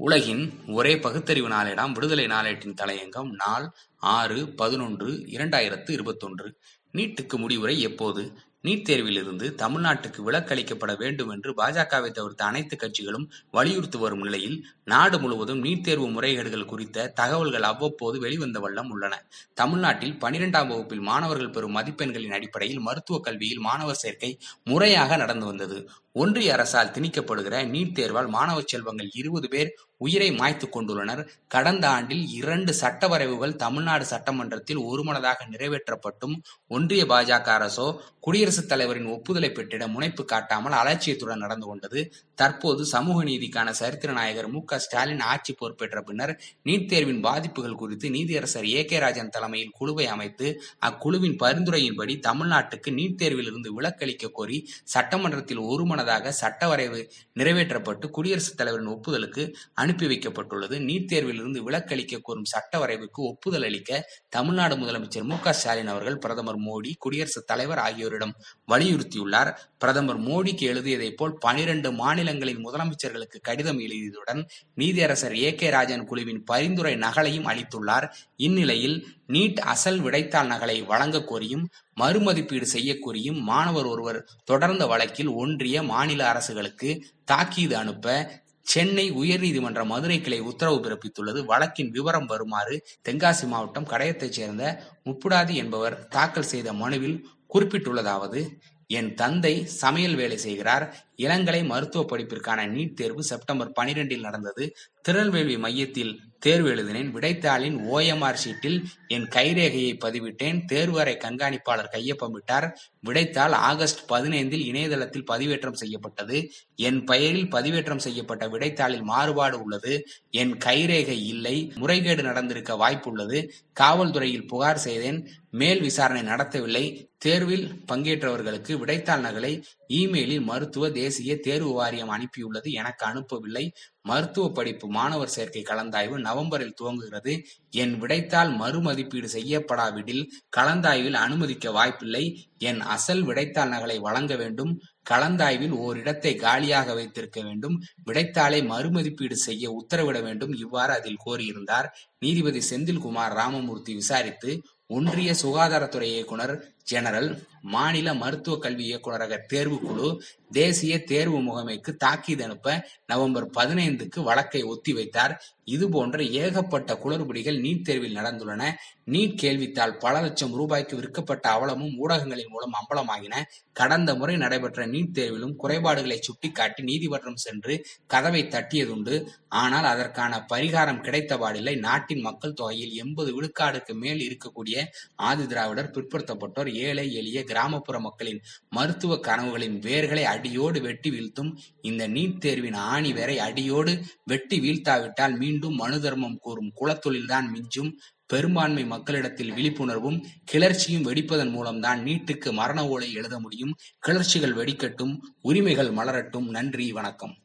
உலகின் ஒரே பகுத்தறிவு நாளேடாம் விடுதலை நாளேட்டின் தலையங்கம் நாள் ஆறு பதினொன்று இரண்டாயிரத்து இருபத்தொன்று. நீட்டுக்கு முடிவுரை எப்போது? நீட் தேர்விலிருந்து தமிழ்நாட்டுக்கு விலக்களிக்கப்பட வேண்டும் என்று பாஜகவை தவிர்த்த அனைத்து கட்சிகளும் வலியுறுத்தி வரும் நிலையில் நாடு முழுவதும் நீட் தேர்வு முறைகேடுகள் குறித்த தகவல்கள் அவ்வப்போது வெளிவந்த வண்ணம் உள்ளன. தமிழ்நாட்டில் பனிரெண்டாம் வகுப்பில் மாணவர்கள் பெறும் மதிப்பெண்களின் அடிப்படையில் மருத்துவக் கல்வியில் மாணவர் சேர்க்கை முறையாக நடந்து வந்தது. ஒன்றிய அரசால் திணிக்கப்படுகிற நீட் தேர்வால் மாணவ செல்வங்கள் இருபது பேர் உயிரை மாய்த்துக் கொண்டுள்ளனர். கடந்த ஆண்டில் இரண்டு சட்ட வரைவுகள் தமிழ்நாடு சட்டமன்றத்தில் ஒருமனதாக நிறைவேற்றப்பட்டும். ஒன்றிய பாஜக அரசோ குடியரசுத் தலைவரின் ஒப்புதலை பெற்றிட முனைப்பு காட்டாமல் அலட்சியத்துடன் நடந்து கொண்டது. தற்போது சமூக நீதிக்கான சரித்திர நாயகர் மு. க. ஸ்டாலின் ஆட்சி பொறுப்பேற்ற பின்னர் நீட் தேர்வின் பாதிப்புகள் குறித்து நீதியரசர் ஏ. கே. ராஜன் தலைமையில் குழுவை அமைத்து அக்குழுவின் பரிந்துரையின்படி தமிழ்நாட்டுக்கு நீட் தேர்விலிருந்து விலக்களிக்க கோரி சட்டமன்றத்தில் ஒருமனதாக சட்ட வரைவு நிறைவேற்றப்பட்டு குடியரசுத் தலைவரின் ஒப்புதலுக்கு அனுப்பி வைக்கப்பட்டுள்ளது. நீட் தேர்விலிருந்து விலக்களிக்க கோரும் சட்ட வரைவுக்கு ஒப்புதல் அளிக்க தமிழ்நாடு முதலமைச்சர் மு ஸ்டாலின் அவர்கள் பிரதமர் மோடி குடியரசுத் தலைவர் ஆகியோரிடம் வலியுறுத்தியுள்ளார். பிரதமர் மோடிக்கு எழுதியதை போல் பனிரெண்டு மாநிலங்களின் முதலமைச்சர்களுக்கு கடிதம் எழுதியதுடன் நீதியரசர் ஏ கே ராஜன் குழுவின் பரிந்துரை நகலையும் அளித்துள்ளார். இந்நிலையில் நீட் அசல் விடைத்தாள் நகலை வழங்க கோரியும் மறுமதிப்பீடு செய்ய கோரியும் மாணவர் ஒருவர் தொடர்ந்த வழக்கில் ஒன்றிய மாநில அரசுகளுக்கு தாக்கீது அனுப்ப சென்னை உயர்நீதிமன்ற மதுரை கிளை உத்தரவு பிறப்பித்துள்ளது. வழக்கின் விவரம் வருமாறு தென்காசி மாவட்டம் கடையத்தைச் சேர்ந்த முப்புடாதி என்பவர் தாக்கல் செய்த மனுவில் குறிப்பிட்டுள்ளதாவது என் தந்தை சமையல் வேலை செய்கிறார் இளங்கலை மருத்துவ படிப்பிற்கான நீட் தேர்வு செப்டம்பர் பனிரெண்டில் நடந்தது. திருநெல்வேலி மையத்தில் தேர்வு எழுதினேன். விடைத்தாளின் ஓஎம்ஆர் ஷீட்டில் என் கைரேகையை பதிவிட்டேன். தேர்வறை கண்காணிப்பாளர் கையொப்பமிட்டார் விடைத்தாள் ஆகஸ்ட் பதினைந்தில் இணையதளத்தில் பதிவேற்றம் செய்யப்பட்டது. என் பெயரில் பதிவேற்றம் செய்யப்பட்ட விடைத்தாளில் மாறுபாடு உள்ளது. என் கைரேகை இல்லை. முறைகேடு நடந்திருக்க வாய்ப்புள்ளது. காவல்துறையில் புகார் செய்தேன். மேல் விசாரணை நடத்தவில்லை. தேர்வில் பங்கேற்றவர்களுக்கு விடைத்தாள் நகலை இமெயிலில் மருத்துவ தேசிய தேர்வு வாரியம் அனுப்பியுள்ளது எனக்கு அனுப்பவில்லை. மருத்துவ படிப்பு மாணவர் சேர்க்கை கலந்தாய்வு நவம்பரில் துவங்குகிறது. என் விடைத்தாள் மறுமதிப்பீடு செய்யப்படாவிடில் கலந்தாய்வில் அனுமதிக்க வாய்ப்பில்லை. என் அசல் விடைத்தாள் நகலை வழங்க வேண்டும். கலந்தாய்வில் ஓரிடத்தை காலியாக வைத்திருக்க வேண்டும். விடைத்தாளை மறுமதிப்பீடு செய்ய உத்தரவிட வேண்டும். இவ்வாறு அதில் கோரியிருந்தார். நீதிபதி செந்தில்குமார் ராமமூர்த்தி விசாரித்து ஒன்றிய சுகாதாரத்துறை இயக்குனர் ஜெனரல் மாநில மருத்துவ கல்வி இயக்குநரக தேர்வுக்குழு தேசிய தேர்வு முகமைக்கு தாக்கீது அனுப்ப நவம்பர் பதினைந்துக்கு வழக்கை ஒத்திவைத்தார் இதுபோன்ற ஏகப்பட்ட குளறுபடிகள் நீட் தேர்வில் நடந்துள்ளன. நீட் கேள்வித்தால் பல லட்சம் ரூபாய்க்கு விற்கப்பட்ட அவலமும் ஊடகங்களின் மூலம் அம்பலமாகின. கடந்த முறை நடைபெற்ற நீட் தேர்விலும் குறைபாடுகளை சுட்டிக்காட்டி நீதிமன்றம் சென்று கதவை தட்டியதுண்டு. ஆனால் அதற்கான பரிகாரம் கிடைத்தபாடில்லை. நாட்டின் மக்கள் தொகையில் எண்பது விழுக்காடுக்கு மேல் இருக்கக்கூடிய ஆதி திராவிடர் பிற்படுத்தப்பட்டோர் ஏழை எளிய கிராமப்புற மக்களின் மருத்துவ கனவுகளின் வேர்களை அடியோடு வெட்டி வீழ்த்தும் இந்த நீட் தேர்வின் ஆணி வேரை அடியோடு வெட்டி வீழ்த்தாவிட்டால் மீண்டும் மனு தர்மம் கூறும் குலத்தொழில்தான் மிஞ்சும். பெரும்பான்மை மக்களிடத்தில் விழிப்புணர்வும் கிளர்ச்சியும் வெடிப்பதன் மூலம்தான் நீட்டுக்கு மரண ஓலை எழுத முடியும். கிளர்ச்சிகள் வெடிக்கட்டும் உரிமைகள் மலரட்டும். நன்றி வணக்கம்.